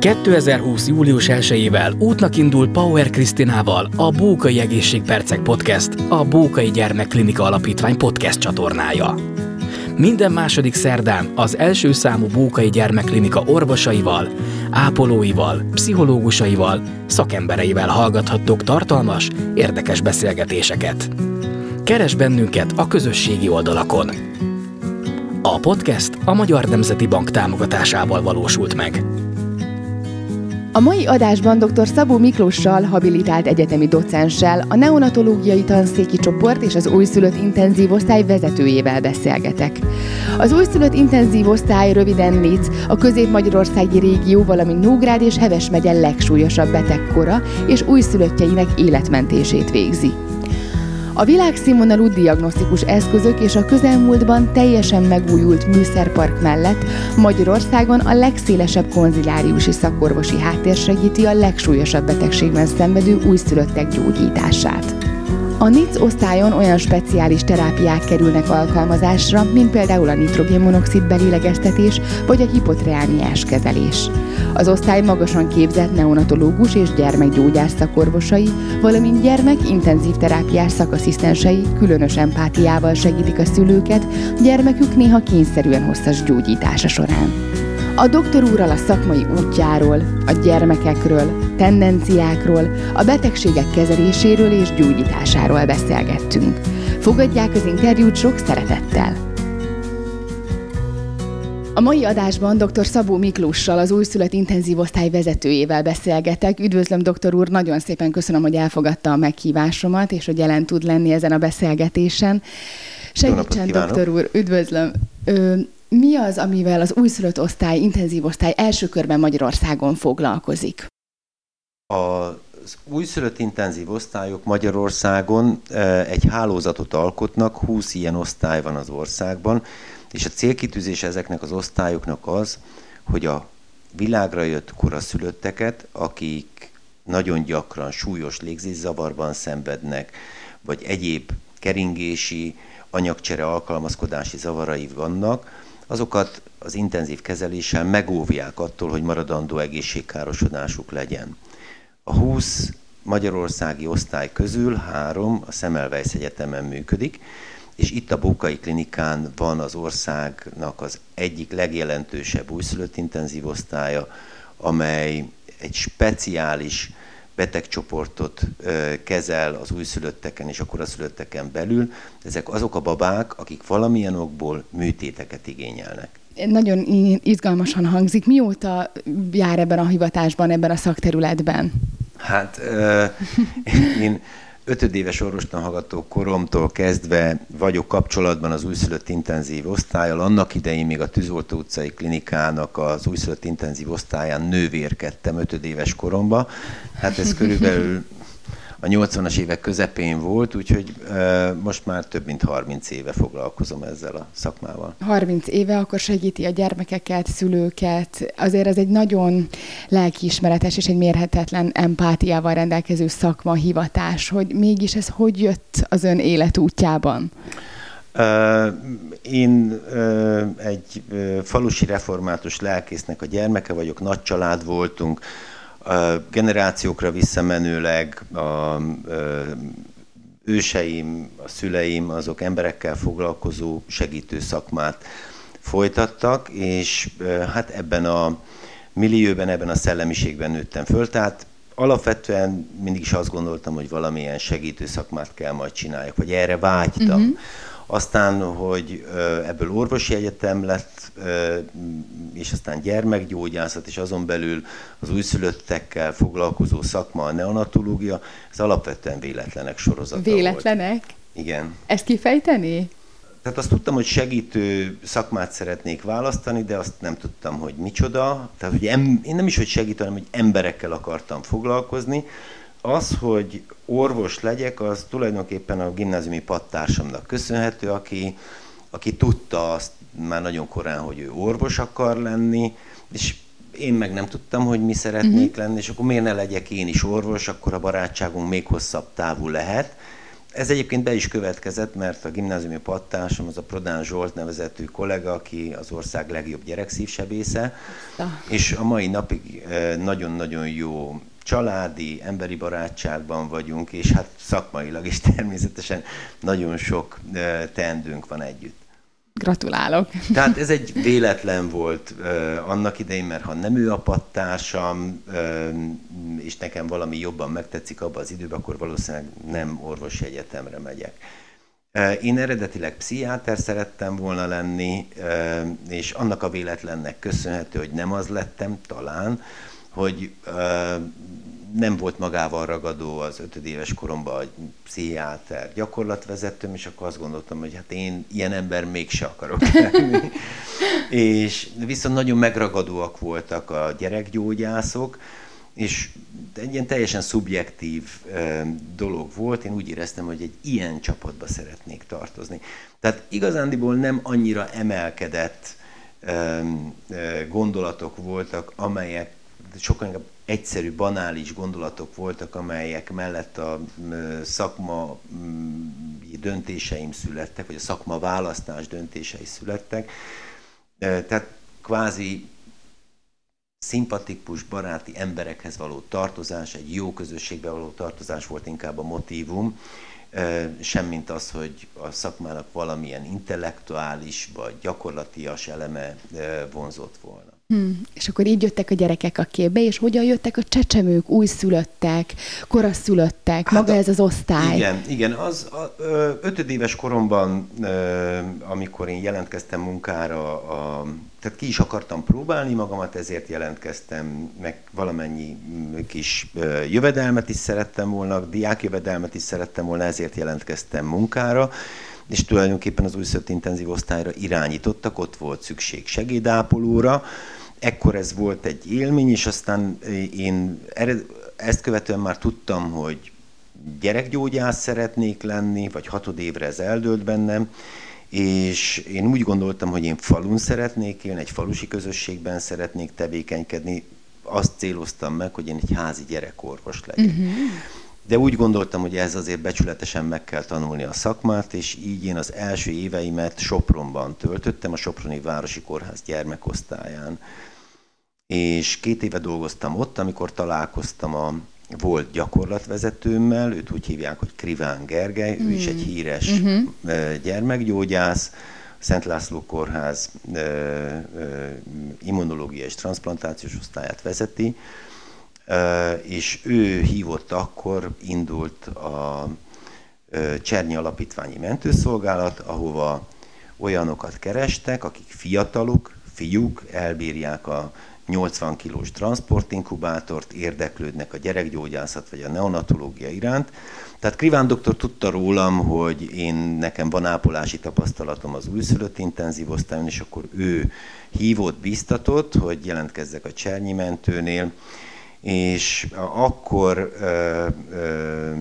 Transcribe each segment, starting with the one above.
2020. július 1-ével útnak indul Power Krisztinával a Bókai Egészségpercek Podcast, a Bókai Gyermekklinika Alapítvány podcast csatornája. Minden második szerdán az első számú Bókai Gyermekklinika orvosaival, ápolóival, pszichológusaival, szakembereivel hallgathattok tartalmas, érdekes beszélgetéseket. Keres bennünket a közösségi oldalakon. A podcast a Magyar Nemzeti Bank támogatásával valósult meg. A mai adásban dr. Szabó Miklóssal, habilitált egyetemi docenssel, a neonatológiai tanszéki csoport és az újszülött intenzív osztály vezetőjével beszélgetek. Az újszülött intenzív osztály röviden NIC, a közép-magyarországi régió, valamint Nógrád és Heves megye legsúlyosabb betegkora és újszülöttjeinek életmentését végzi. A világszínvonalú diagnosztikus eszközök és a közelmúltban teljesen megújult műszerpark mellett Magyarországon a legszélesebb konziláriusi szakorvosi háttér segíti a legsúlyosabb betegségben szenvedő újszülöttek gyógyítását. A NIC osztályon olyan speciális terápiák kerülnek alkalmazásra, mint például a nitrogénmonoxid belélegeztetés vagy a hipotreániás kezelés. Az osztály magasan képzett neonatológus és gyermekgyógyász szakorvosai, valamint gyermek intenzív terápiás szakasszisztensei különös empátiával segítik a szülőket gyermekük néha kényszerűen hosszas gyógyítása során. A doktor úrral a szakmai útjáról, a gyermekekről, tendenciákról, a betegségek kezeléséről és gyógyításáról beszélgettünk. Fogadják az interjút sok szeretettel! A mai adásban dr. Szabó Miklóssal, az újszülött intenzív osztály vezetőjével beszélgetek. Üdvözlöm, doktor úr, nagyon szépen köszönöm, hogy elfogadta a meghívásomat, és hogy jelen tud lenni ezen a beszélgetésen. Segítsen, doktor úr, üdvözlöm. Ö, mi az, amivel az újszülött osztály, intenzív osztály első körben Magyarországon foglalkozik? Az újszülött intenzív osztályok Magyarországon egy hálózatot alkotnak, 20 ilyen osztály van az országban, és a célkitűzés ezeknek az osztályoknak az, hogy a világra jött koraszülötteket, akik nagyon gyakran súlyos légzészavarban szenvednek, vagy egyéb keringési, anyagcsere alkalmazkodási zavarai vannak, azokat az intenzív kezeléssel megóvják attól, hogy maradandó egészségkárosodásuk legyen. A 20 magyarországi osztály közül három a Semmelweis Egyetemen működik, és itt a Bókai Klinikán van az országnak az egyik legjelentősebb újszülött intenzív osztálya, amely egy speciális betegcsoportot kezel az újszülötteken és a koraszülötteken belül. Ezek azok a babák, akik valamilyen okból műtéteket igényelnek. Nagyon izgalmasan hangzik. Mióta jár ebben a hivatásban, ebben a szakterületben? Hát én ötödéves orvostanhallgató koromtól kezdve vagyok kapcsolatban az újszülött intenzív osztályal. Annak idején még a Tűzoltó utcai klinikának az újszülött intenzív osztályán nővérkedtem ötödéves koromba. Hát ez körülbelül a 80-as évek közepén volt, úgyhogy most már több mint 30 éve foglalkozom ezzel a szakmával. 30 éve akkor segíti a gyermekeket, szülőket. Azért ez egy nagyon lelkiismeretes és egy mérhetetlen empátiával rendelkező szakma, hivatás, hogy mégis ez hogy jött az ön életútjában? Én egy falusi református lelkésznek a gyermeke vagyok, nagy család voltunk, generációkra visszamenőleg a őseim, a szüleim, azok emberekkel foglalkozó segítő szakmát folytattak, és hát ebben a millióben, ebben a szellemiségben nőttem föl, tehát alapvetően mindig is azt gondoltam, hogy valamilyen segítő szakmát kell majd csináljak, vagy erre vágytam. Uh-huh. Aztán, hogy ebből orvosi egyetem lett, és aztán gyermekgyógyászat, és azon belül az újszülöttekkel foglalkozó szakma, a neonatológia, ez alapvetően véletlenek sorozata Véletlenek? Volt. Igen. Ezt kifejteni? Tehát azt tudtam, hogy segítő szakmát szeretnék választani, de azt nem tudtam, hogy micsoda. Tehát, hogy em, én nem is, hogy segítő, hanem, hogy emberekkel akartam foglalkozni, az, hogy orvos legyek, az tulajdonképpen a gimnáziumi pattársamnak köszönhető, aki, aki tudta azt már nagyon korán, hogy ő orvos akar lenni, és én meg nem tudtam, hogy mi szeretnék uh-huh. lenni, és akkor miért ne legyek én is orvos, akkor a barátságunk még hosszabb távú lehet. ez egyébként be is következett, mert a gimnáziumi pattásom az a Prodán Zsolt nevezetű kollega, aki az ország legjobb gyerekszívsebésze, és a mai napig nagyon-nagyon jó családi, emberi barátságban vagyunk, és hát szakmailag is természetesen nagyon sok teendőnk van együtt. Gratulálok! Tehát ez egy véletlen volt annak idején, mert ha nem ő a pattársam, és nekem valami jobban megtetszik abban az időben, akkor valószínűleg nem orvosi egyetemre megyek. Én eredetileg pszichiáter szerettem volna lenni, és annak a véletlennek köszönhető, hogy nem az lettem, talán, hogy nem volt magával ragadó az ötödéves koromban a pszichiáter gyakorlatvezetőm, és akkor azt gondoltam, hogy hát én ilyen ember mégse akarok lenni. és viszont nagyon megragadóak voltak a gyerekgyógyászok, és egy ilyen teljesen szubjektív e, dolog volt, én úgy éreztem, hogy egy ilyen csapatba szeretnék tartozni. Tehát igazándiból nem annyira emelkedett e, e, gondolatok voltak, amelyek sokkal inkább egyszerű, banális gondolatok voltak, amelyek mellett a szakma döntéseim születtek, vagy a szakma választás döntései születtek. Tehát kvázi szimpatikus, baráti emberekhez való tartozás, egy jó közösségbe való tartozás volt inkább a motívum, semmint az, hogy a szakmának valamilyen intellektuális vagy gyakorlatias eleme vonzott volna. Hmm. És akkor így jöttek a gyerekek a képbe, és hogyan jöttek a csecsemők, újszülöttek, koraszülöttek, hát maga a, ez az osztály? Igen, igen. Az a, ö, ötödéves koromban, ö, amikor én jelentkeztem munkára, a, tehát ki is akartam próbálni magamat, ezért jelentkeztem, meg valamennyi kis ö, jövedelmet is szerettem volna, diákjövedelmet is szerettem volna, ezért jelentkeztem munkára és tulajdonképpen az újszülött intenzív osztályra irányítottak, ott volt szükség segédápolóra, ekkor ez volt egy élmény, és aztán én ezt követően már tudtam, hogy gyerekgyógyász szeretnék lenni, vagy hatod évre ez eldőlt bennem, és én úgy gondoltam, hogy én falun szeretnék élni, egy falusi közösségben szeretnék tevékenykedni, azt céloztam meg, hogy én egy házi gyerekorvos legyek. Uh-huh. De úgy gondoltam, hogy ez azért becsületesen meg kell tanulni a szakmát, és így én az első éveimet Sopronban töltöttem, a Soproni Városi Kórház gyermekosztályán és két éve dolgoztam ott, amikor találkoztam a volt gyakorlatvezetőmmel, őt úgy hívják, hogy Kriván Gergely, mm. ő is egy mm. híres uh-huh. gyermekgyógyász, Szent László Kórház immunológia és transplantációs osztályát vezeti, és ő hívott akkor, indult a Csernyi Alapítványi Mentőszolgálat, ahova olyanokat kerestek, akik fiatalok, fiúk, elbírják a 80 kilós transportinkubátort, érdeklődnek a gyerekgyógyászat vagy a neonatológia iránt. Tehát Kriván doktor tudta rólam, hogy én nekem van ápolási tapasztalatom az újszülött intenzív osztályon, és akkor ő hívott, biztatott, hogy jelentkezzek a Csernyi mentőnél, és akkor ö, ö,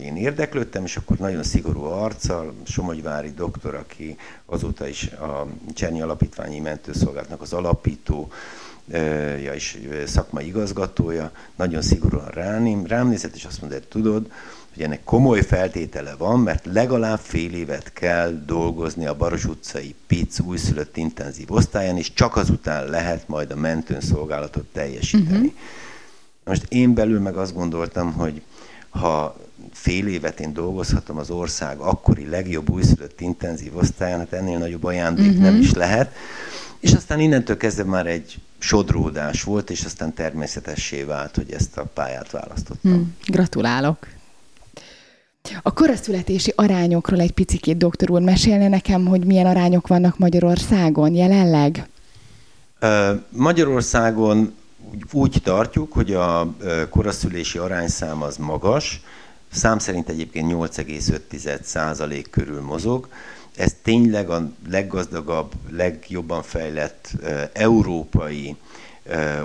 én érdeklődtem, és akkor nagyon szigorú arccal, Somogyvári doktor, aki azóta is a Csernyi Alapítványi Mentőszolgálatnak az alapító, ja, és szakmai igazgatója, nagyon szigorúan rám, rám nézett, és azt mondta, hogy tudod, hogy ennek komoly feltétele van, mert legalább fél évet kell dolgozni a Baros utcai PIC újszülött intenzív osztályán, és csak azután lehet majd a mentőn szolgálatot teljesíteni. Uh-huh. Most én belül meg azt gondoltam, hogy ha fél évet én dolgozhatom az ország akkori legjobb újszülött intenzív osztályán, hát ennél nagyobb ajándék uh-huh. nem is lehet. És aztán innentől kezdve már egy sodródás volt, és aztán természetessé vált, hogy ezt a pályát választottam. Hmm, gratulálok! A koraszületési arányokról egy picikét, doktor úr, mesélne nekem, hogy milyen arányok vannak Magyarországon jelenleg? Magyarországon úgy tartjuk, hogy a koraszülési arányszám az magas, szám szerint egyébként 8,5% körül mozog, ez tényleg a leggazdagabb, legjobban fejlett európai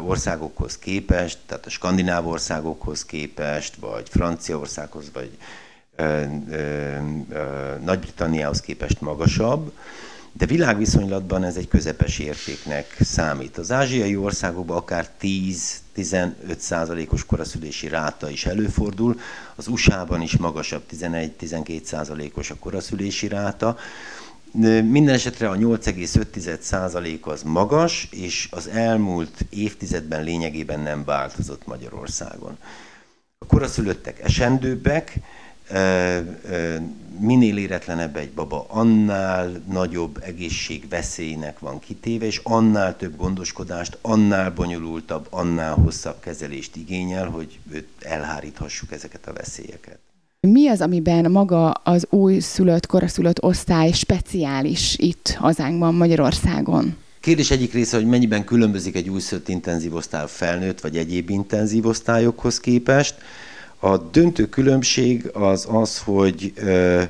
országokhoz képest, tehát a skandináv országokhoz képest, vagy Franciaországhoz, vagy Nagy-Britanniához képest magasabb, de világviszonylatban ez egy közepes értéknek számít. Az ázsiai országokban akár 10 15%-os koraszülési ráta is előfordul. Az USA-ban is magasabb, 11-12%-os a koraszülési ráta. Minden esetre a 8,5% az magas, és az elmúlt évtizedben lényegében nem változott Magyarországon. A koraszülöttek esendőbbek, minél éretlenebb egy baba, annál nagyobb egészségveszélynek van kitéve, és annál több gondoskodást, annál bonyolultabb, annál hosszabb kezelést igényel, hogy őt elháríthassuk ezeket a veszélyeket. Mi az, amiben maga az új szülött, koraszülött osztály speciális itt hazánkban, Magyarországon? Kérdés egyik része, hogy mennyiben különbözik egy újszülött intenzív osztály felnőtt vagy egyéb intenzív osztályokhoz képest. A döntő különbség az az, hogy ö,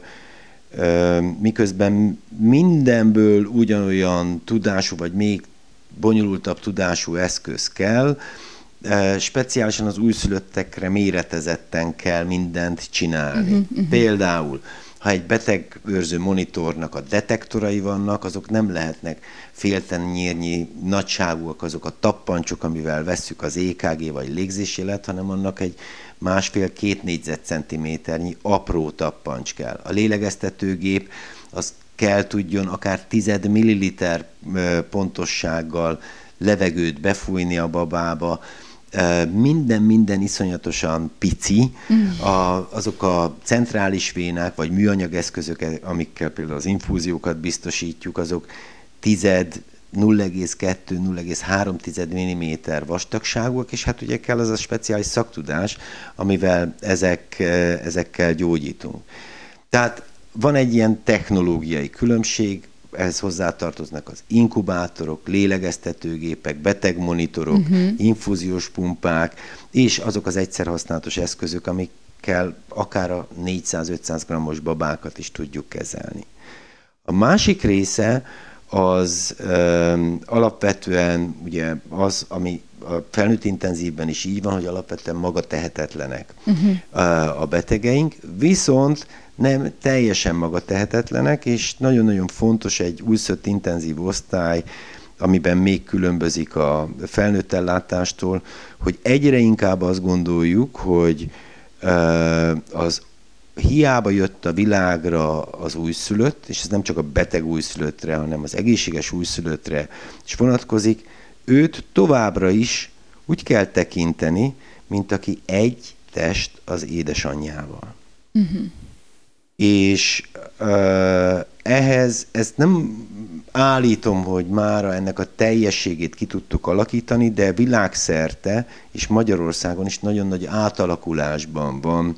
ö, miközben mindenből ugyanolyan tudású, vagy még bonyolultabb tudású eszköz kell, speciálisan az újszülöttekre méretezetten kell mindent csinálni. Uh-huh, uh-huh. Például, ha egy betegőrző monitornak a detektorai vannak, azok nem lehetnek féltenyérnyi nagyságúak azok a tappancsok, amivel vesszük az EKG vagy légzésélet, hanem annak egy másfél-két négyzetcentiméternyi apró tappancs kell. A lélegeztetőgép az kell tudjon akár tized milliliter pontossággal levegőt befújni a babába, minden, minden iszonyatosan pici, mm. a, azok a centrális vénák, vagy műanyag eszközök, amikkel például az infúziókat biztosítjuk, azok tized, 0,2-0,3 mm vastagságúak, és hát ugye kell az a speciális szaktudás, amivel ezek, ezekkel gyógyítunk. Tehát van egy ilyen technológiai különbség, ehhez hozzátartoznak az inkubátorok, lélegeztetőgépek, betegmonitorok, uh-huh. infúziós pumpák, és azok az egyszer használatos eszközök, amikkel akár a 400-500 grammos babákat is tudjuk kezelni. A másik része az ö, alapvetően ugye az, ami a felnőtt intenzívben is így van, hogy alapvetően maga tehetetlenek uh-huh. a betegeink, viszont nem teljesen maga tehetetlenek, és nagyon-nagyon fontos egy újszött intenzív osztály, amiben még különbözik a felnőtt ellátástól, hogy egyre inkább azt gondoljuk, hogy az hiába jött a világra az újszülött, és ez nem csak a beteg újszülöttre, hanem az egészséges újszülöttre is vonatkozik, őt továbbra is úgy kell tekinteni, mint aki egy test az édesanyjával. Uh-huh és uh, ehhez ezt nem állítom, hogy mára ennek a teljességét ki tudtuk alakítani, de világszerte és Magyarországon is nagyon nagy átalakulásban van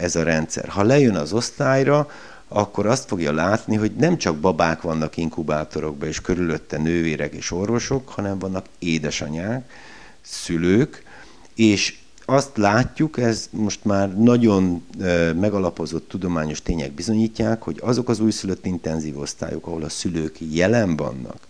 ez a rendszer. Ha lejön az osztályra, akkor azt fogja látni, hogy nem csak babák vannak inkubátorokban és körülötte nővérek és orvosok, hanem vannak édesanyák, szülők, és azt látjuk, ez most már nagyon megalapozott tudományos tények bizonyítják, hogy azok az újszülött intenzív osztályok, ahol a szülők jelen vannak,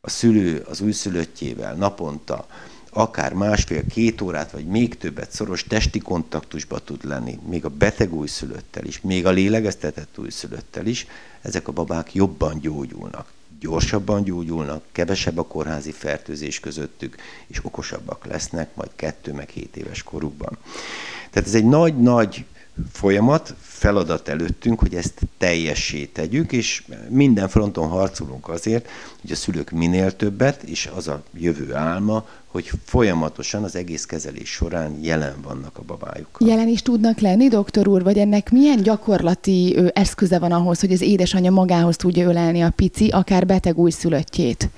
a szülő az újszülöttjével naponta akár másfél-két órát, vagy még többet szoros testi kontaktusba tud lenni, még a beteg újszülöttel is, még a lélegeztetett újszülöttel is, ezek a babák jobban gyógyulnak gyorsabban gyógyulnak, kevesebb a kórházi fertőzés közöttük, és okosabbak lesznek majd kettő meg hét éves korukban. Tehát ez egy nagy-nagy folyamat, feladat előttünk, hogy ezt teljessé tegyük, és minden fronton harcolunk azért, hogy a szülők minél többet, és az a jövő álma, hogy folyamatosan az egész kezelés során jelen vannak a babájukkal. Jelen is tudnak lenni, doktor úr, vagy ennek milyen gyakorlati eszköze van ahhoz, hogy az édesanyja magához tudja ölelni a pici, akár beteg újszülöttjét?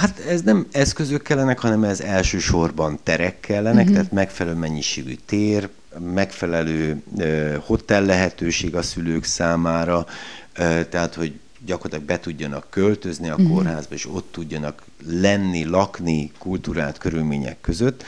Hát ez nem eszközök kellenek, hanem ez elsősorban terek kellenek, uh-huh. tehát megfelelő mennyiségű tér, megfelelő hotel lehetőség a szülők számára, tehát hogy gyakorlatilag be tudjanak költözni a uh-huh. kórházba, és ott tudjanak lenni, lakni kultúrált körülmények között.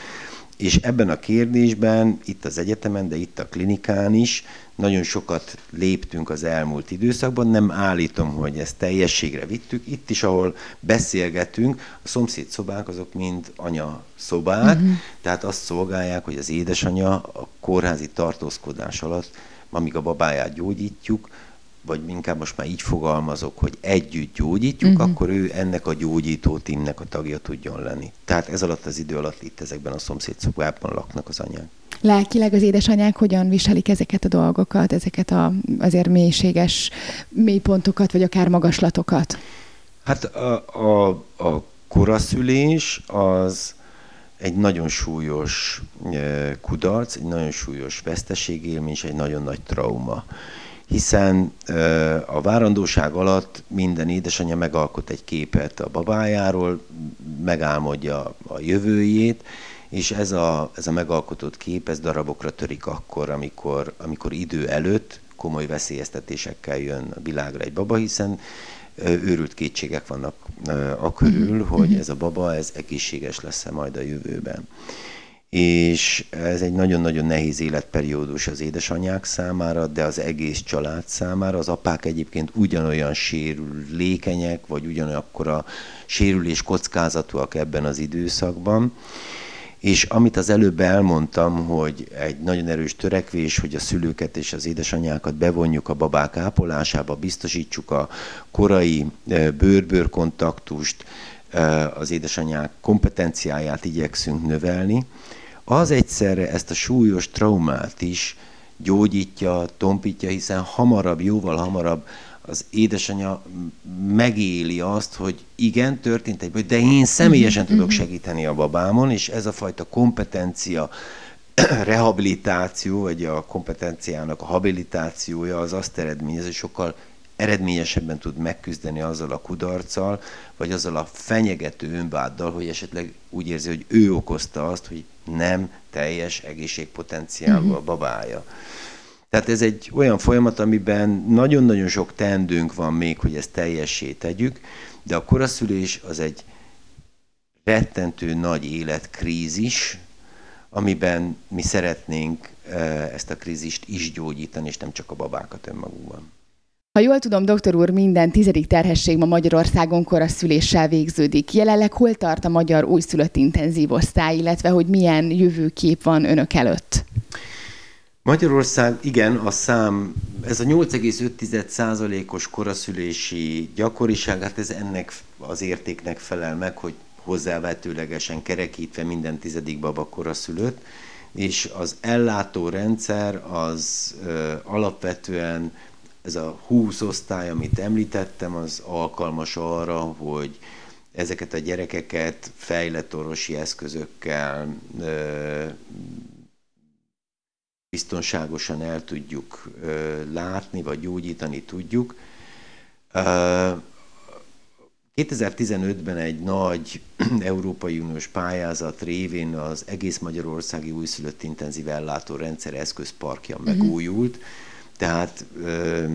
És ebben a kérdésben, itt az egyetemen, de itt a klinikán is nagyon sokat léptünk az elmúlt időszakban. Nem állítom, hogy ezt teljességre vittük. Itt is, ahol beszélgetünk, a szomszéd szobák azok mind anya szobák, uh-huh. tehát azt szolgálják, hogy az édesanyja a kórházi tartózkodás alatt, amíg a babáját gyógyítjuk, vagy inkább most már így fogalmazok, hogy együtt gyógyítjuk, uh-huh. akkor ő ennek a gyógyító tímnek a tagja tudjon lenni. Tehát ez alatt az idő alatt itt ezekben a szomszédszobában laknak az anyák. Lelkileg az édesanyák hogyan viselik ezeket a dolgokat, ezeket a azért mélységes mélypontokat, vagy akár magaslatokat? Hát a, a, a koraszülés az egy nagyon súlyos e, kudarc, egy nagyon súlyos veszteségélmény és egy nagyon nagy trauma. Hiszen a várandóság alatt minden édesanyja megalkot egy képet a babájáról, megálmodja a jövőjét, és ez a, ez a megalkotott kép, ez darabokra törik akkor, amikor, amikor idő előtt komoly veszélyeztetésekkel jön a világra egy baba, hiszen őrült kétségek vannak a körül, mhm. hogy mhm. ez a baba, ez egészséges lesz-e majd a jövőben. És ez egy nagyon-nagyon nehéz életperiódus az édesanyák számára, de az egész család számára. Az apák egyébként ugyanolyan sérülékenyek, vagy ugyanakkor a sérülés kockázatúak ebben az időszakban. És amit az előbb elmondtam, hogy egy nagyon erős törekvés, hogy a szülőket és az édesanyákat bevonjuk a babák ápolásába, biztosítsuk a korai bőr-bőr kontaktust, az édesanyák kompetenciáját igyekszünk növelni, az egyszerre ezt a súlyos traumát is gyógyítja, tompítja, hiszen hamarabb, jóval hamarabb az édesanyja megéli azt, hogy igen, történt egy baj, de én személyesen mhm, tudok mhm. segíteni a babámon, és ez a fajta kompetencia, rehabilitáció, vagy a kompetenciának a habilitációja az azt eredményez, hogy sokkal eredményesebben tud megküzdeni azzal a kudarccal, vagy azzal a fenyegető önváddal, hogy esetleg úgy érzi, hogy ő okozta azt, hogy nem teljes egészségpotenciálú mhm. a babája. Tehát ez egy olyan folyamat, amiben nagyon-nagyon sok teendőnk van még, hogy ezt teljessé tegyük, de a koraszülés az egy rettentő nagy életkrízis, amiben mi szeretnénk ezt a krízist is gyógyítani, és nem csak a babákat önmagukban. Ha jól tudom, doktor úr, minden tizedik terhesség ma Magyarországon koraszüléssel végződik. Jelenleg hol tart a magyar újszülött intenzív osztály, illetve hogy milyen jövőkép van önök előtt? Magyarország, igen, a szám, ez a 8,5%-os koraszülési gyakoriság, hát ez ennek az értéknek felel meg, hogy hozzávetőlegesen kerekítve minden tizedik baba koraszülött, és az ellátó rendszer az ö, alapvetően ez a 20 osztály, amit említettem, az alkalmas arra, hogy ezeket a gyerekeket fejlett orvosi eszközökkel biztonságosan el tudjuk látni, vagy gyógyítani tudjuk. 2015-ben egy nagy Európai Uniós pályázat révén az egész Magyarországi újszülött intenzív ellátó rendszer eszközparkja uh-huh. megújult, tehát ö,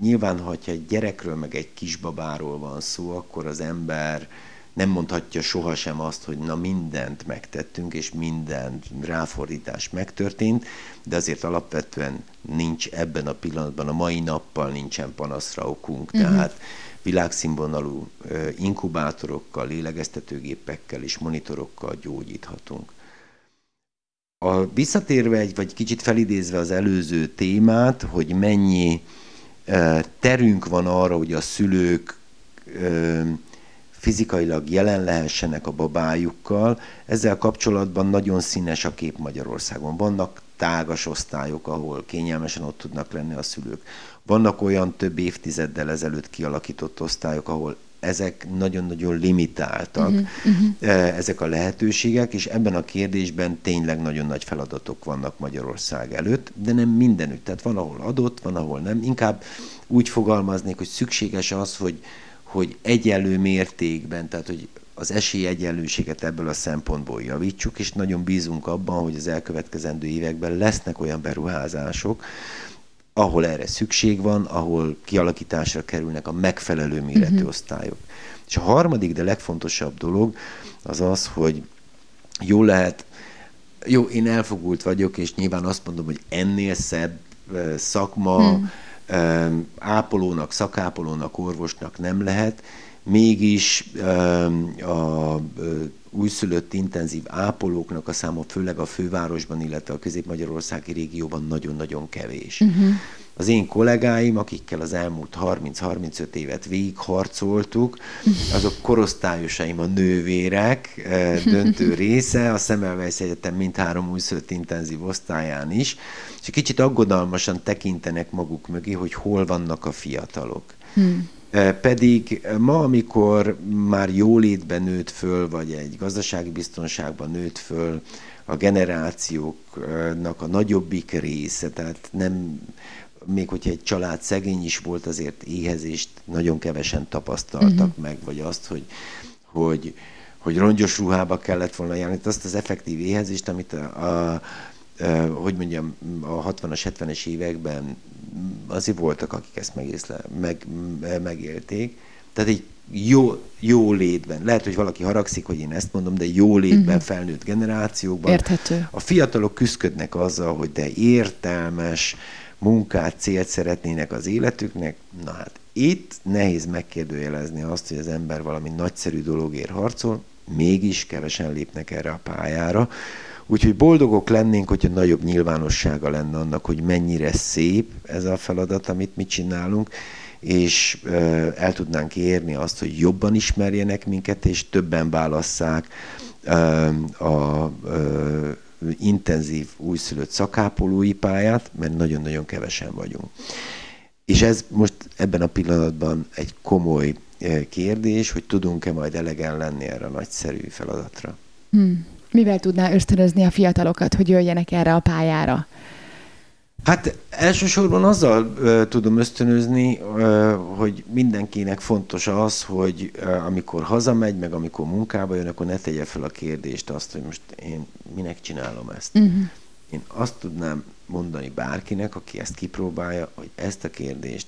nyilván, ha egy gyerekről, meg egy kisbabáról van szó, akkor az ember nem mondhatja sohasem azt, hogy na mindent megtettünk, és minden ráfordítás megtörtént, de azért alapvetően nincs ebben a pillanatban, a mai nappal nincsen panaszra okunk, uh-huh. tehát világszínvonalú inkubátorokkal, lélegeztetőgépekkel és monitorokkal gyógyíthatunk. A visszatérve egy, vagy kicsit felidézve az előző témát, hogy mennyi terünk van arra, hogy a szülők fizikailag jelen lehessenek a babájukkal. Ezzel kapcsolatban nagyon színes a kép Magyarországon. Vannak tágas osztályok, ahol kényelmesen ott tudnak lenni a szülők. Vannak olyan több évtizeddel ezelőtt kialakított osztályok, ahol ezek nagyon-nagyon limitáltak, uh-huh, uh-huh. ezek a lehetőségek, és ebben a kérdésben tényleg nagyon nagy feladatok vannak Magyarország előtt, de nem mindenütt. Tehát van, ahol adott, van, ahol nem. Inkább úgy fogalmaznék, hogy szükséges az, hogy hogy egyenlő mértékben, tehát hogy az esélyegyenlőséget ebből a szempontból javítsuk, és nagyon bízunk abban, hogy az elkövetkezendő években lesznek olyan beruházások, ahol erre szükség van, ahol kialakításra kerülnek a megfelelő méretű uh-huh. osztályok. És a harmadik, de legfontosabb dolog az az, hogy jó lehet, jó, én elfogult vagyok, és nyilván azt mondom, hogy ennél szebb szakma, hmm ápolónak, szakápolónak, orvosnak nem lehet, mégis a újszülött intenzív ápolóknak a száma főleg a fővárosban, illetve a közép-magyarországi régióban nagyon-nagyon kevés. Uh-huh. az én kollégáim, akikkel az elmúlt 30-35 évet végigharcoltuk, azok korosztályosaim a nővérek döntő része, a Semmelweis Egyetem mindhárom újszülött intenzív osztályán is, és kicsit aggodalmasan tekintenek maguk mögé, hogy hol vannak a fiatalok. Hmm. Pedig ma, amikor már jólétben nőtt föl, vagy egy gazdasági biztonságban nőtt föl a generációknak a nagyobbik része, tehát nem, még hogyha egy család szegény is volt, azért éhezést nagyon kevesen tapasztaltak uh-huh. meg, vagy azt, hogy, hogy, hogy rongyos ruhába kellett volna járni, azt az effektív éhezést, amit a, a hogy mondjam, a 60-as, 70-es években azért voltak, akik ezt megészle, meg, megélték. Tehát egy jó, jó létben, lehet, hogy valaki haragszik, hogy én ezt mondom, de jó létben uh-huh. felnőtt generációkban. Érthető. A fiatalok küzdködnek azzal, hogy de értelmes munkát, célt szeretnének az életüknek. Na hát itt nehéz megkérdőjelezni azt, hogy az ember valami nagyszerű dologért harcol, mégis kevesen lépnek erre a pályára. Úgyhogy boldogok lennénk, hogyha nagyobb nyilvánossága lenne annak, hogy mennyire szép ez a feladat, amit mi csinálunk, és el tudnánk érni azt, hogy jobban ismerjenek minket, és többen válasszák a intenzív újszülött szakápolói pályát, mert nagyon-nagyon kevesen vagyunk. És ez most ebben a pillanatban egy komoly kérdés, hogy tudunk-e majd elegen lenni erre a nagyszerű feladatra. Hmm. Mivel tudná ösztönözni a fiatalokat, hogy jöjjenek erre a pályára? Hát elsősorban azzal uh, tudom ösztönözni, uh, hogy mindenkinek fontos az, hogy uh, amikor hazamegy, meg amikor munkába jön, akkor ne tegye fel a kérdést azt, hogy most én minek csinálom ezt. Uh-huh. Én azt tudnám mondani bárkinek, aki ezt kipróbálja, hogy ezt a kérdést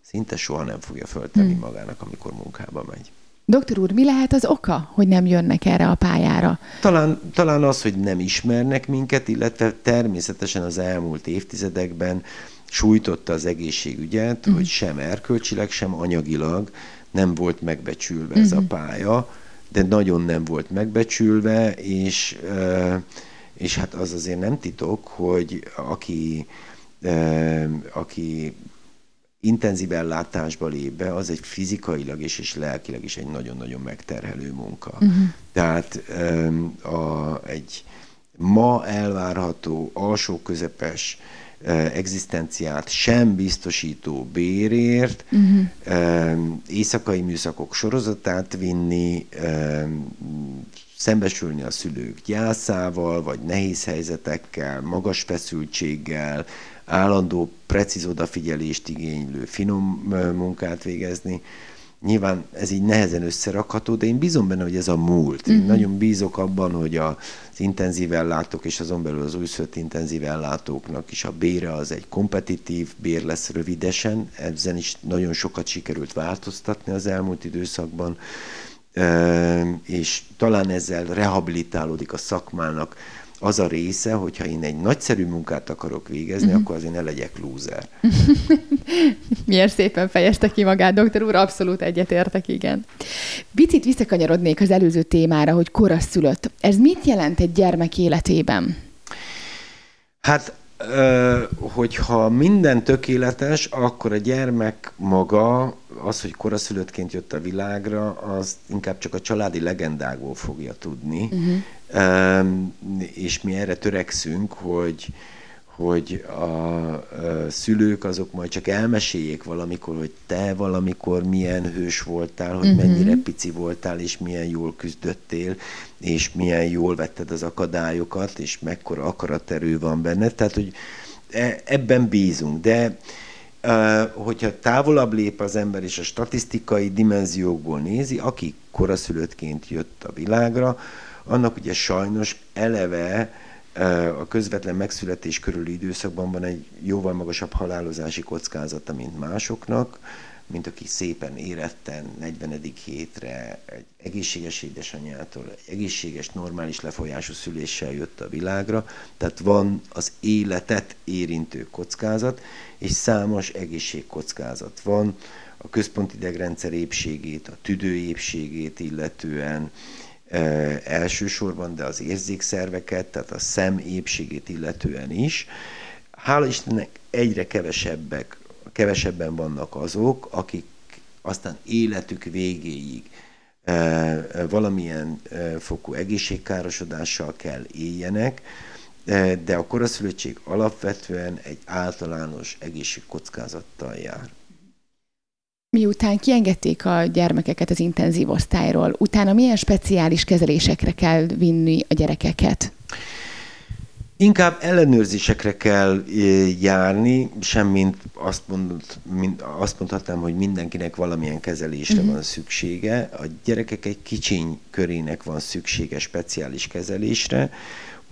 szinte soha nem fogja föltenni uh-huh. magának, amikor munkába megy. Doktor úr, mi lehet az oka, hogy nem jönnek erre a pályára? Talán, talán az, hogy nem ismernek minket, illetve természetesen az elmúlt évtizedekben sújtotta az egészségügyet, uh-huh. hogy sem erkölcsileg, sem anyagilag nem volt megbecsülve uh-huh. ez a mhm. pálya, de nagyon nem volt megbecsülve, és, és hát az azért nem titok, hogy aki, aki intenzív ellátásba lép be, az egy fizikailag és, és lelkileg is egy nagyon-nagyon megterhelő munka. Uh-huh. Tehát a, egy ma elvárható alsó-közepes uh, egzisztenciát sem biztosító bérért uh-huh. éjszakai műszakok sorozatát vinni, szembesülni a szülők gyászával, vagy nehéz helyzetekkel, magas feszültséggel, állandó, precíz odafigyelést igénylő, finom munkát végezni. Nyilván ez így nehezen összerakható, de én bízom benne, hogy ez a múlt. Én uh-huh. nagyon bízok abban, hogy az intenzív ellátók és azon belül az újszülött intenzív ellátóknak is a bére az egy kompetitív bér lesz rövidesen. Ezen is nagyon sokat sikerült változtatni az elmúlt időszakban, és talán ezzel rehabilitálódik a szakmának az a része, hogyha én egy nagyszerű munkát akarok végezni, uh-huh. akkor azért ne legyek lúzer. Miért szépen fejezte ki magát, doktor úr, abszolút egyetértek, igen. Picit visszakanyarodnék az előző témára, hogy koraszülött. Ez mit jelent egy gyermek életében? Hát hogyha minden tökéletes, akkor a gyermek maga, az, hogy koraszülöttként jött a világra, az inkább csak a családi legendákból fogja tudni. Uh-huh. És mi erre törekszünk, hogy, hogy a, szülők azok majd csak elmeséljék valamikor, hogy te valamikor milyen hős voltál, hogy uh-huh. mennyire pici voltál, és milyen jól küzdöttél, és milyen jól vetted az akadályokat, és mekkora akaraterő van benne. Tehát, hogy e, ebben bízunk. De hogyha távolabb lép az ember, és a statisztikai dimenziókból nézi, aki koraszülöttként jött a világra, annak ugye sajnos eleve a közvetlen megszületés körüli időszakban van egy jóval magasabb halálozási kockázata, mint másoknak, mint aki szépen éretten 40. hétre egy egészséges édesanyjától, egy egészséges, normális lefolyású szüléssel jött a világra, tehát van az életet érintő kockázat, és számos egészségkockázat van, a központi idegrendszer épségét, a tüdő épségét illetően, elsősorban, de az érzékszerveket, tehát a szem épségét illetően is. Hála Istennek egyre kevesebbek, kevesebben vannak azok, akik aztán életük végéig valamilyen fokú egészségkárosodással kell éljenek, de a koraszülöttség alapvetően egy általános egészségkockázattal jár. Miután kiengedték a gyermekeket az intenzív osztályról, utána milyen speciális kezelésekre kell vinni a gyerekeket? Inkább ellenőrzésekre kell járni, semmint azt, mondott, mind, azt mondhatnám, hogy mindenkinek valamilyen kezelésre uh-huh. van szüksége. A gyerekek egy kicsiny körének van szüksége speciális kezelésre.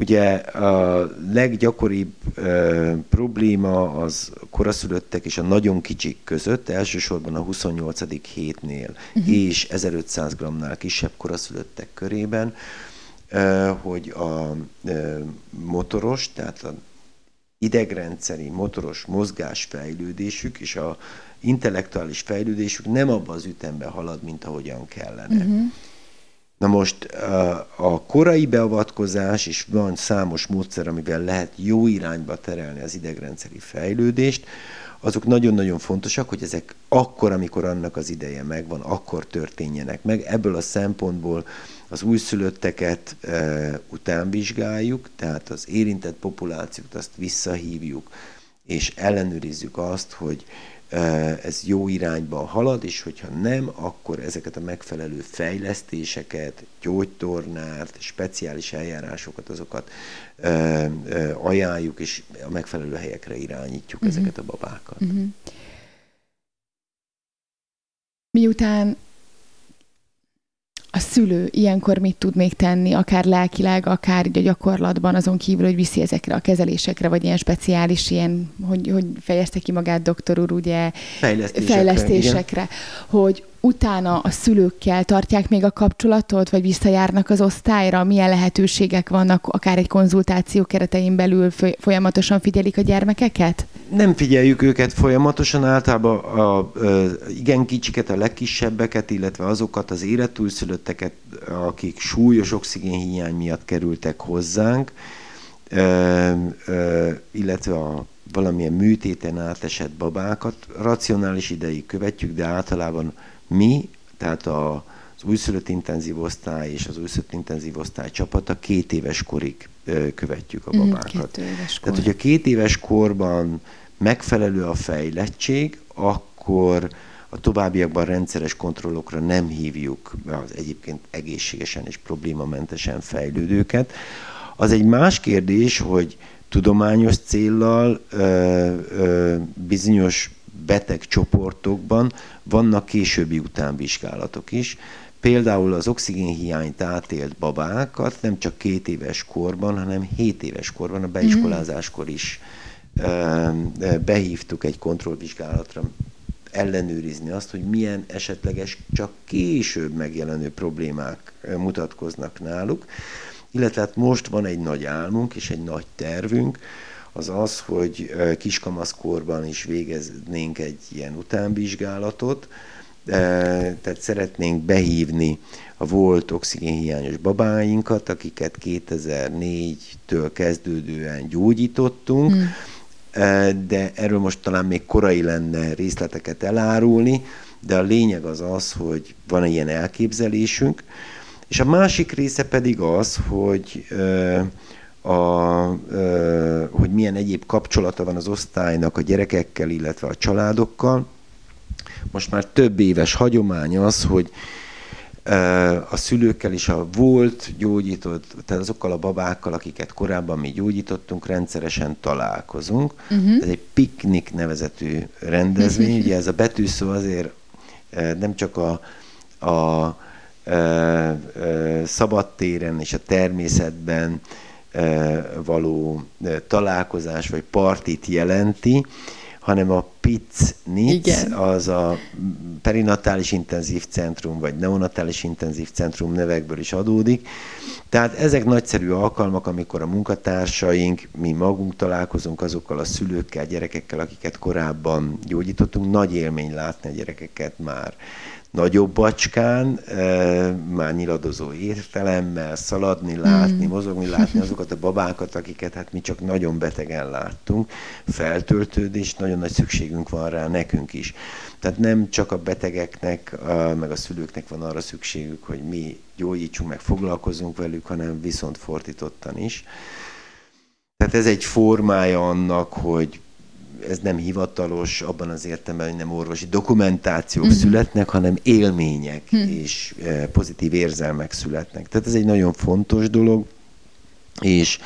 Ugye a leggyakoribb ö, probléma az koraszülöttek és a nagyon kicsik között, elsősorban a 28. hétnél uh-huh. és 1500 g-nál kisebb koraszülöttek körében, hogy a motoros, tehát a idegrendszeri motoros mozgásfejlődésük és a intellektuális fejlődésük nem abban az ütemben halad, mint ahogyan kellene. Uh-huh. Na most a korai beavatkozás, és van számos módszer, amivel lehet jó irányba terelni az idegrendszeri fejlődést, azok nagyon-nagyon fontosak, hogy ezek akkor, amikor annak az ideje megvan, akkor történjenek meg. Ebből a szempontból az újszülötteket e, utánvizsgáljuk, tehát az érintett populációt azt visszahívjuk, és ellenőrizzük azt, hogy ez jó irányba halad, és hogyha nem, akkor ezeket a megfelelő fejlesztéseket, gyógytornárt, speciális eljárásokat, azokat ajánljuk, és a megfelelő helyekre irányítjuk uh-huh. ezeket a babákat. Uh-huh. Miután a szülő ilyenkor mit tud még tenni, akár lelkileg, akár a gyakorlatban, azon kívül, hogy viszi ezekre a kezelésekre, vagy ilyen speciális, ilyen, hogy, hogy fejezte ki magát doktor úr, ugye, fejlesztésekre, fejlesztésekre hogy utána a szülőkkel tartják még a kapcsolatot, vagy visszajárnak az osztályra? Milyen lehetőségek vannak, akár egy konzultáció keretein belül folyamatosan figyelik a gyermekeket? Nem figyeljük őket folyamatosan, általában a, a, igen kicsiket, a legkisebbeket, illetve azokat az életújszülötteket, akik súlyos oxigénhiány miatt kerültek hozzánk, ö, ö, illetve a valamilyen műtéten átesett babákat racionális ideig követjük, de általában mi, tehát a, az újszülött intenzív osztály és az újszülött intenzív osztály csapata két éves korig követjük a mhm, babákat. Mm, éves kor. Tehát, hogyha két éves korban megfelelő a fejlettség, akkor a továbbiakban rendszeres kontrollokra nem hívjuk az egyébként egészségesen és problémamentesen fejlődőket. Az egy más kérdés, hogy tudományos céllal ö, ö, bizonyos betegcsoportokban vannak későbbi utánvizsgálatok is. Például az oxigénhiányt átélt babákat nem csak két éves korban, hanem 7 éves korban, a beiskolázáskor is behívtuk egy kontrollvizsgálatra ellenőrizni azt, hogy milyen esetleges, csak később megjelenő problémák mutatkoznak náluk. Illetve hát most van egy nagy álmunk és egy nagy tervünk, az az, hogy kiskamaszkorban is végeznénk egy ilyen utánvizsgálatot, tehát szeretnénk behívni a volt oxigénhiányos babáinkat, akiket 2004-től kezdődően gyógyítottunk, hmm. de erről most talán még korai lenne részleteket elárulni, de a lényeg az az, hogy van ilyen elképzelésünk, és a másik része pedig az, hogy a, hogy milyen egyéb kapcsolata van az osztálynak a gyerekekkel, illetve a családokkal. Most már több éves hagyomány az, hogy a szülőkkel is a volt gyógyított, tehát azokkal a babákkal, akiket korábban mi gyógyítottunk, rendszeresen találkozunk. Uh-huh. Ez egy piknik nevezetű rendezvény, uh-huh. ugye ez a betűszó azért nem csak a, a szabadtéren és a természetben való találkozás vagy partit jelenti, hanem a PIC-NIC, az a perinatális intenzív centrum, vagy neonatális intenzív centrum nevekből is adódik. Tehát ezek nagyszerű alkalmak, amikor a munkatársaink, mi magunk találkozunk azokkal a szülőkkel, gyerekekkel, akiket korábban gyógyítottunk. Nagy élmény látni a gyerekeket már nagyobb bacskán, már nyiladozó értelemmel, szaladni, látni, mm. mozogni, látni azokat a babákat, akiket hát mi csak nagyon betegen láttunk, feltöltődés, nagyon nagy szükségünk van rá nekünk is. Tehát nem csak a betegeknek, meg a szülőknek van arra szükségük, hogy mi gyógyítsunk, meg foglalkozunk velük, hanem viszont fordítottan is. Tehát ez egy formája annak, hogy ez nem hivatalos, abban az értelemben, hogy nem orvosi dokumentációk uh-huh. születnek, hanem élmények uh-huh. és e, pozitív érzelmek születnek. Tehát ez egy nagyon fontos dolog, és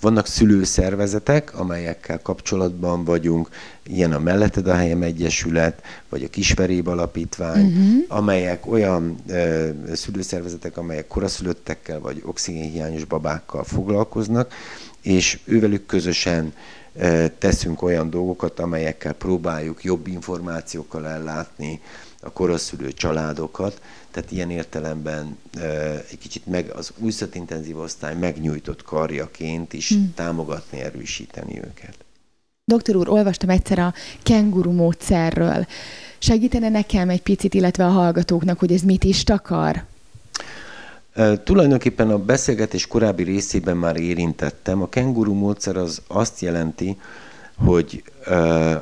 vannak szülőszervezetek, amelyekkel kapcsolatban vagyunk, ilyen a Melletted a Helyem Egyesület, vagy a Kisveréb Alapítvány, uh-huh. amelyek olyan e, szülőszervezetek, amelyek koraszülöttekkel vagy oxigénhiányos babákkal foglalkoznak, és ővelük közösen teszünk olyan dolgokat, amelyekkel próbáljuk jobb információkkal ellátni a koraszülő családokat, tehát ilyen értelemben egy kicsit meg az újszatintenzív osztály megnyújtott karjaként is hmm. támogatni, erősíteni őket. Doktor úr, olvastam egyszer a kenguru módszerről. Segítene nekem egy picit, illetve a hallgatóknak, hogy ez mit is takar? Tulajdonképpen a beszélgetés korábbi részében már érintettem. A kenguru módszer az azt jelenti, hogy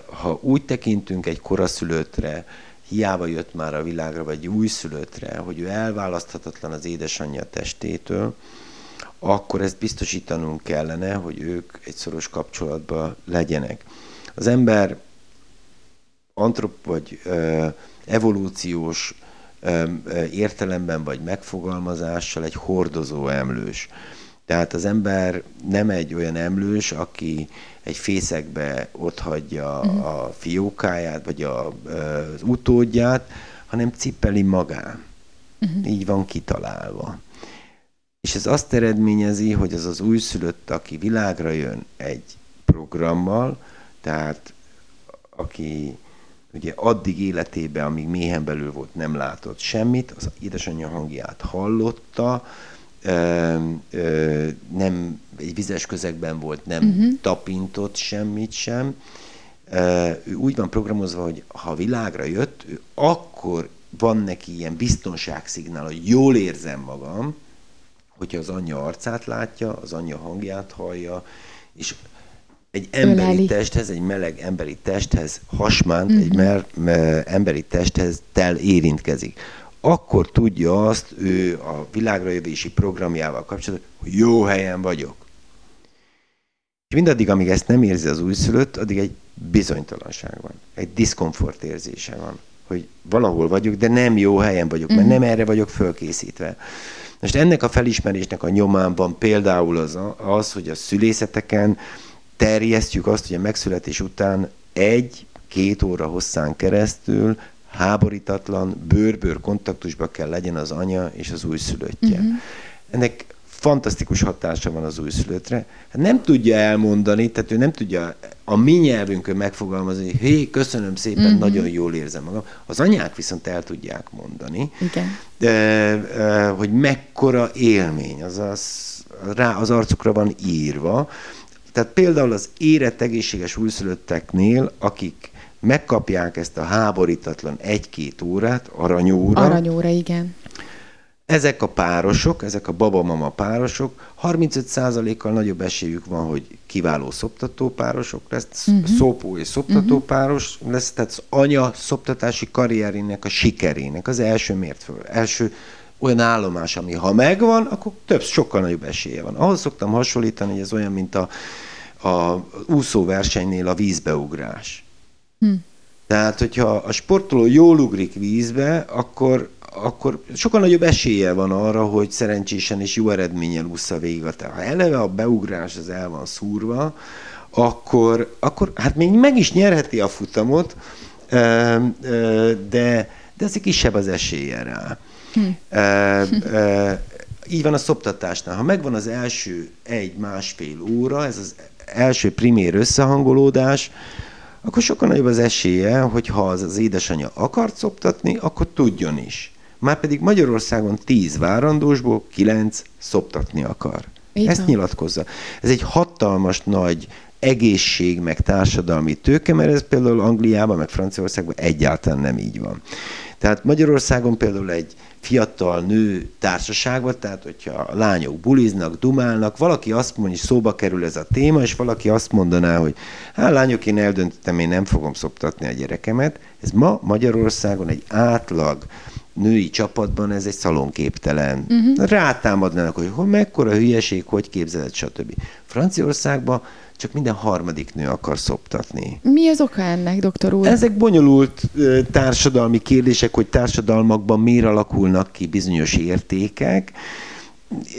ha úgy tekintünk egy koraszülöttre, hiába jött már a világra, vagy egy újszülöttre, hogy ő elválaszthatatlan az édesanyja testétől, akkor ezt biztosítanunk kellene, hogy ők egy szoros kapcsolatban legyenek. Az ember antrop vagy evolúciós értelemben vagy megfogalmazással egy hordozó emlős. Tehát az ember nem egy olyan emlős, aki egy fészekbe ott hagyja uh-huh. a fiókáját, vagy a, az utódját, hanem cipeli magán. Uh-huh. Így van kitalálva. És ez azt eredményezi, hogy az az újszülött, aki világra jön egy programmal, tehát aki ugye addig életében, amíg méhen belül volt, nem látott semmit, az édesanyja hangját hallotta, ö, ö, nem egy vizes közegben volt, nem uh-huh. tapintott semmit sem. Ö, ő úgy van programozva, hogy ha világra jött, ő akkor van neki ilyen biztonságszignál, hogy jól érzem magam, hogyha az anyja arcát látja, az anyja hangját hallja, és egy emberi Öleli. testhez, egy meleg emberi testhez hasmánt, uh-huh. egy mer, mer, emberi testhez tel érintkezik. Akkor tudja azt ő a világra jövési programjával kapcsolatban, hogy jó helyen vagyok. És mindaddig, amíg ezt nem érzi az újszülött, addig egy bizonytalanság van, egy diszkomfort érzése van, hogy valahol vagyok, de nem jó helyen vagyok, mert uh-huh. nem erre vagyok fölkészítve. Most ennek a felismerésnek a nyomán van például az, az hogy a szülészeteken terjesztjük azt, hogy a megszületés után egy-két óra hosszán keresztül háborítatlan, bőr-bőr kontaktusba kell legyen az anya és az újszülöttje. Uh-huh. Ennek fantasztikus hatása van az újszülöttre. Hát nem tudja elmondani, tehát ő nem tudja a mi nyelvünkön megfogalmazni, hogy hé, köszönöm szépen, uh-huh. nagyon jól érzem magam. Az anyák viszont el tudják mondani, Igen. De, hogy mekkora élmény, az, az, rá az arcukra van írva, tehát például az érett egészséges újszülötteknél, akik megkapják ezt a háborítatlan egy-két órát, aranyóra. Aranyóra, igen. Ezek a párosok, ezek a babamama párosok, 35%-kal nagyobb esélyük van, hogy kiváló szoptató párosok lesz, uh-huh. szopó és szoptató uh-huh. páros lesz, tehát az anya szoptatási karrierének a sikerének az első mért föl, első olyan állomás, ami ha megvan, akkor több, sokkal nagyobb esélye van. Ahhoz szoktam hasonlítani, hogy ez olyan, mint a, a úszóversenynél a vízbeugrás. Hm. Tehát, hogyha a sportoló jól ugrik vízbe, akkor, akkor sokkal nagyobb esélye van arra, hogy szerencsésen és jó eredménnyel ússza végig a Ha eleve a beugrás az el van szúrva, akkor, akkor hát még meg is nyerheti a futamot, de, de azért kisebb az esélye rá. Hm. E, e, így van a szoptatásnál. Ha megvan az első egy-másfél óra, ez az első primér összehangolódás, akkor sokkal nagyobb az esélye, hogy ha az, az édesanyja akart szoptatni, akkor tudjon is. már pedig Magyarországon 10 várandósból 9 szoptatni akar. Így Ezt van. nyilatkozza. Ez egy hatalmas nagy egészség, meg társadalmi tőke, mert ez például Angliában, meg Franciaországban egyáltalán nem így van. Tehát Magyarországon például egy fiatal nő társaságban, tehát hogyha a lányok buliznak, dumálnak, valaki azt mondja, hogy szóba kerül ez a téma, és valaki azt mondaná, hogy hát lányok, én eldöntöttem, én nem fogom szoptatni a gyerekemet. Ez ma Magyarországon egy átlag női csapatban ez egy szalonképtelen. Uh-huh. Rátámadnának, hogy hol mekkora hülyeség, hogy képzeled, stb. Franciaországban csak minden harmadik nő akar szoptatni. Mi az oka ennek, doktor úr? Ezek bonyolult társadalmi kérdések, hogy társadalmakban miért alakulnak ki bizonyos értékek.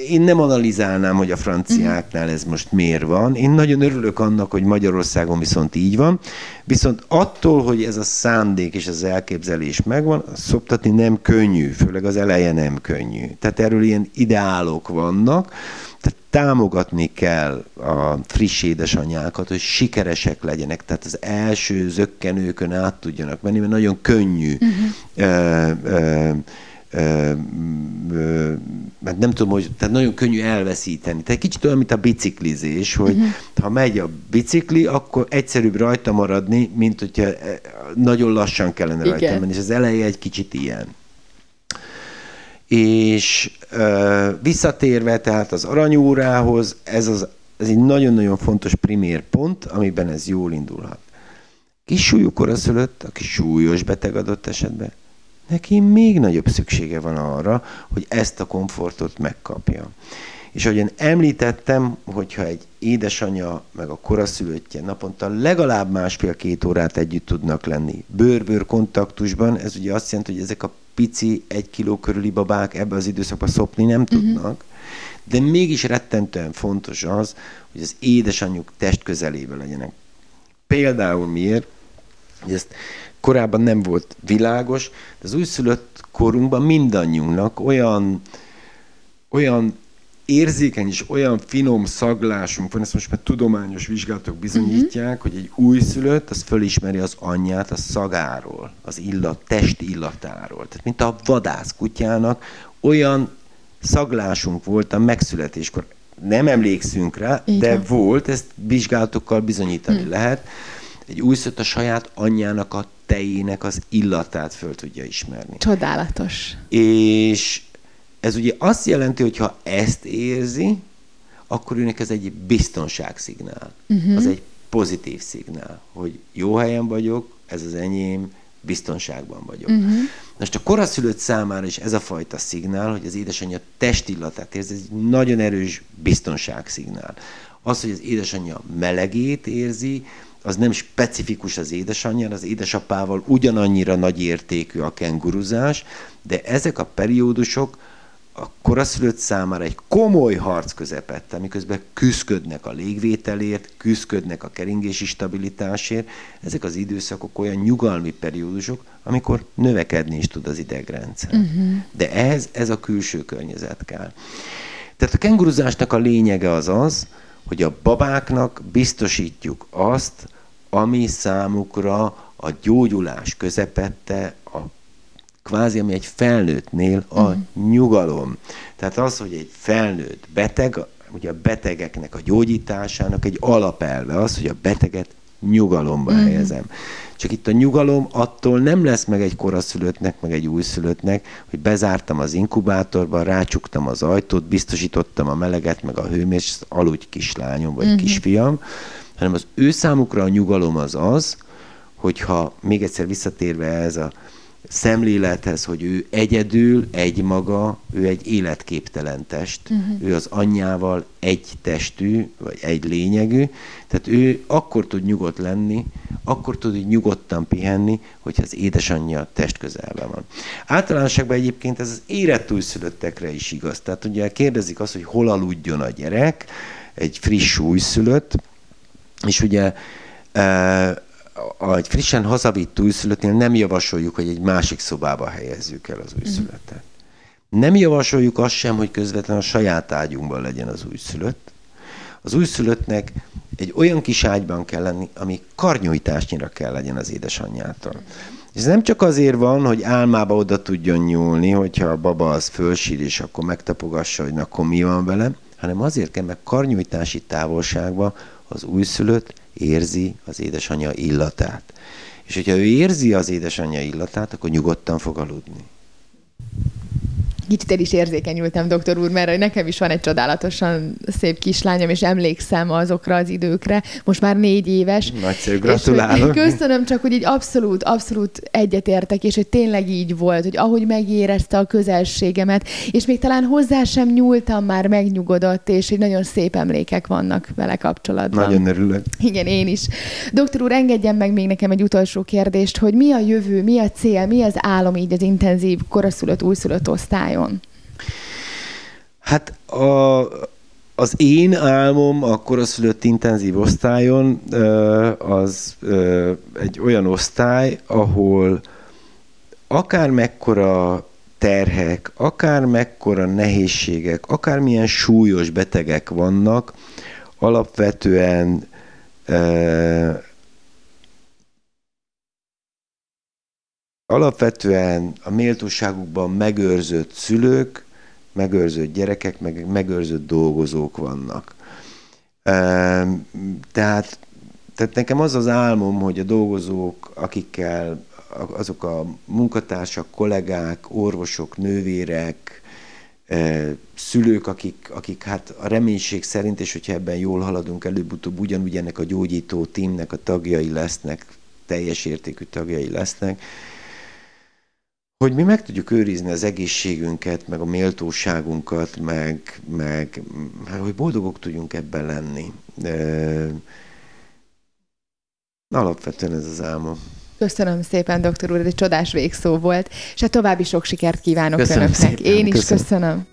Én nem analizálnám, hogy a franciáknál ez most miért van. Én nagyon örülök annak, hogy Magyarországon viszont így van. Viszont attól, hogy ez a szándék és az elképzelés megvan, szoptatni nem könnyű, főleg az eleje nem könnyű. Tehát erről ilyen ideálok vannak, tehát támogatni kell a friss édesanyákat, hogy sikeresek legyenek, tehát az első zökkenőkön át tudjanak menni, mert nagyon könnyű. Uh-huh. Ö, ö, mert nem tudom, hogy tehát nagyon könnyű elveszíteni. Tehát kicsit olyan, mint a biciklizés, hogy uh-huh. ha megy a bicikli, akkor egyszerűbb rajta maradni, mint hogyha nagyon lassan kellene rajta Igen. menni, és az eleje egy kicsit ilyen. És ö, visszatérve tehát az aranyórához, ez, az, ez egy nagyon-nagyon fontos primér pont, amiben ez jól indulhat. Kis súlyú koraszülött, aki súlyos beteg adott esetben, neki még nagyobb szüksége van arra, hogy ezt a komfortot megkapja. És ahogyan említettem, hogyha egy édesanyja meg a koraszülöttje naponta legalább másfél-két órát együtt tudnak lenni bőr-bőr kontaktusban, ez ugye azt jelenti, hogy ezek a pici, egy kiló körüli babák ebbe az időszakban szopni nem tudnak, de mégis rettentően fontos az, hogy az édesanyjuk test közelében legyenek. Például miért? Ezt korábban nem volt világos, de az újszülött korunkban mindannyiunknak olyan, olyan érzékeny és olyan finom szaglásunk van, ezt most már tudományos vizsgálatok bizonyítják, hogy egy újszülött, az fölismeri az anyját a szagáról, az illat, test illatáról. Tehát mint a vadászkutyának olyan szaglásunk volt a megszületéskor. Nem emlékszünk rá, Így de van. volt, ezt vizsgálatokkal bizonyítani hmm. lehet. Egy újszülött a saját anyjának a tejének az illatát föl tudja ismerni. Csodálatos. És ez ugye azt jelenti, hogy ha ezt érzi, akkor őnek ez egy biztonságszignál. Uh-huh. Az egy pozitív szignál, hogy jó helyen vagyok, ez az enyém, biztonságban vagyok. Uh-huh. Most a koraszülött számára is ez a fajta szignál, hogy az édesanyja testillatát érzi, ez egy nagyon erős biztonságszignál. Az, hogy az édesanyja melegét érzi, az nem specifikus az édesanyjára, az édesapával ugyanannyira nagy értékű a kenguruzás, de ezek a periódusok a koraszülött számára egy komoly harc közepette, miközben küzdködnek a légvételért, küzdködnek a keringési stabilitásért. Ezek az időszakok olyan nyugalmi periódusok, amikor növekedni is tud az idegrendszer. Uh-huh. De ehhez ez a külső környezet kell. Tehát a kenguruzásnak a lényege az az, hogy a babáknak biztosítjuk azt, ami számukra a gyógyulás közepette, kvázi, ami egy felnőttnél a uh-huh. nyugalom. Tehát az, hogy egy felnőtt beteg, ugye a betegeknek a gyógyításának egy alapelve az, hogy a beteget nyugalomba uh-huh. helyezem. Csak itt a nyugalom attól nem lesz meg egy koraszülöttnek, meg egy újszülöttnek, hogy bezártam az inkubátorba, rácsuktam az ajtót, biztosítottam a meleget, meg a hőmérsékletet, aludj kislányom, vagy uh-huh. kisfiam, hanem az ő számukra a nyugalom az az, hogyha még egyszer visszatérve ez a szemlélethez, hogy ő egyedül, egymaga, ő egy életképtelen test, uh-huh. ő az anyjával egy testű, vagy egy lényegű, tehát ő akkor tud nyugodt lenni, akkor tud így nyugodtan pihenni, hogyha az édesanyja test közelben van. Általánosságban egyébként ez az érett újszülöttekre is igaz. Tehát ugye kérdezik azt, hogy hol aludjon a gyerek, egy friss újszülött, és ugye egy frissen hazavitt újszülöttnél nem javasoljuk, hogy egy másik szobába helyezzük el az újszülöttet. Nem javasoljuk azt sem, hogy közvetlenül a saját ágyunkban legyen az újszülött. Az újszülöttnek egy olyan kis ágyban kell lenni, ami karnyújtásnyira kell legyen az édesanyjától. Ez nem csak azért van, hogy álmába oda tudjon nyúlni, hogyha a baba az fölsír, és akkor megtapogassa, hogy na, akkor mi van vele, hanem azért kell, meg karnyújtási távolságban az újszülött érzi az édesanyja illatát. És hogyha ő érzi az édesanyja illatát, akkor nyugodtan fog aludni. Kicsit el is érzékenyültem, doktor úr, mert nekem is van egy csodálatosan szép kislányom, és emlékszem azokra az időkre. Most már négy éves. Nagyszerű, gratulálok. És, köszönöm, csak hogy így abszolút, abszolút egyetértek, és hogy tényleg így volt, hogy ahogy megérezte a közelségemet, és még talán hozzá sem nyúltam, már megnyugodott, és hogy nagyon szép emlékek vannak vele kapcsolatban. Nagyon örülök. Igen, én is. Doktor úr, engedjen meg még nekem egy utolsó kérdést, hogy mi a jövő, mi a cél, mi az álom így az intenzív koraszülött, újszülött osztályon? Osztályon? Hát a, az én álmom a koraszülött intenzív osztályon az egy olyan osztály, ahol akár mekkora terhek, akár mekkora nehézségek, akármilyen súlyos betegek vannak, alapvetően alapvetően a méltóságukban megőrzött szülők, megőrzött gyerekek, meg megőrzött dolgozók vannak. Tehát, tehát nekem az az álmom, hogy a dolgozók, akikkel azok a munkatársak, kollégák, orvosok, nővérek, szülők, akik, akik hát a reménység szerint, és hogyha ebben jól haladunk, előbb-utóbb ugyanúgy ennek a gyógyító tímnek a tagjai lesznek, teljes értékű tagjai lesznek, hogy mi meg tudjuk őrizni az egészségünket, meg a méltóságunkat, meg, meg, meg hogy boldogok tudjunk ebben lenni. E, alapvetően ez az álmom. Köszönöm szépen, doktor úr, ez egy csodás végszó volt, és a hát további sok sikert kívánok köszönöm önöknek. Szépen, Én is köszönöm. köszönöm.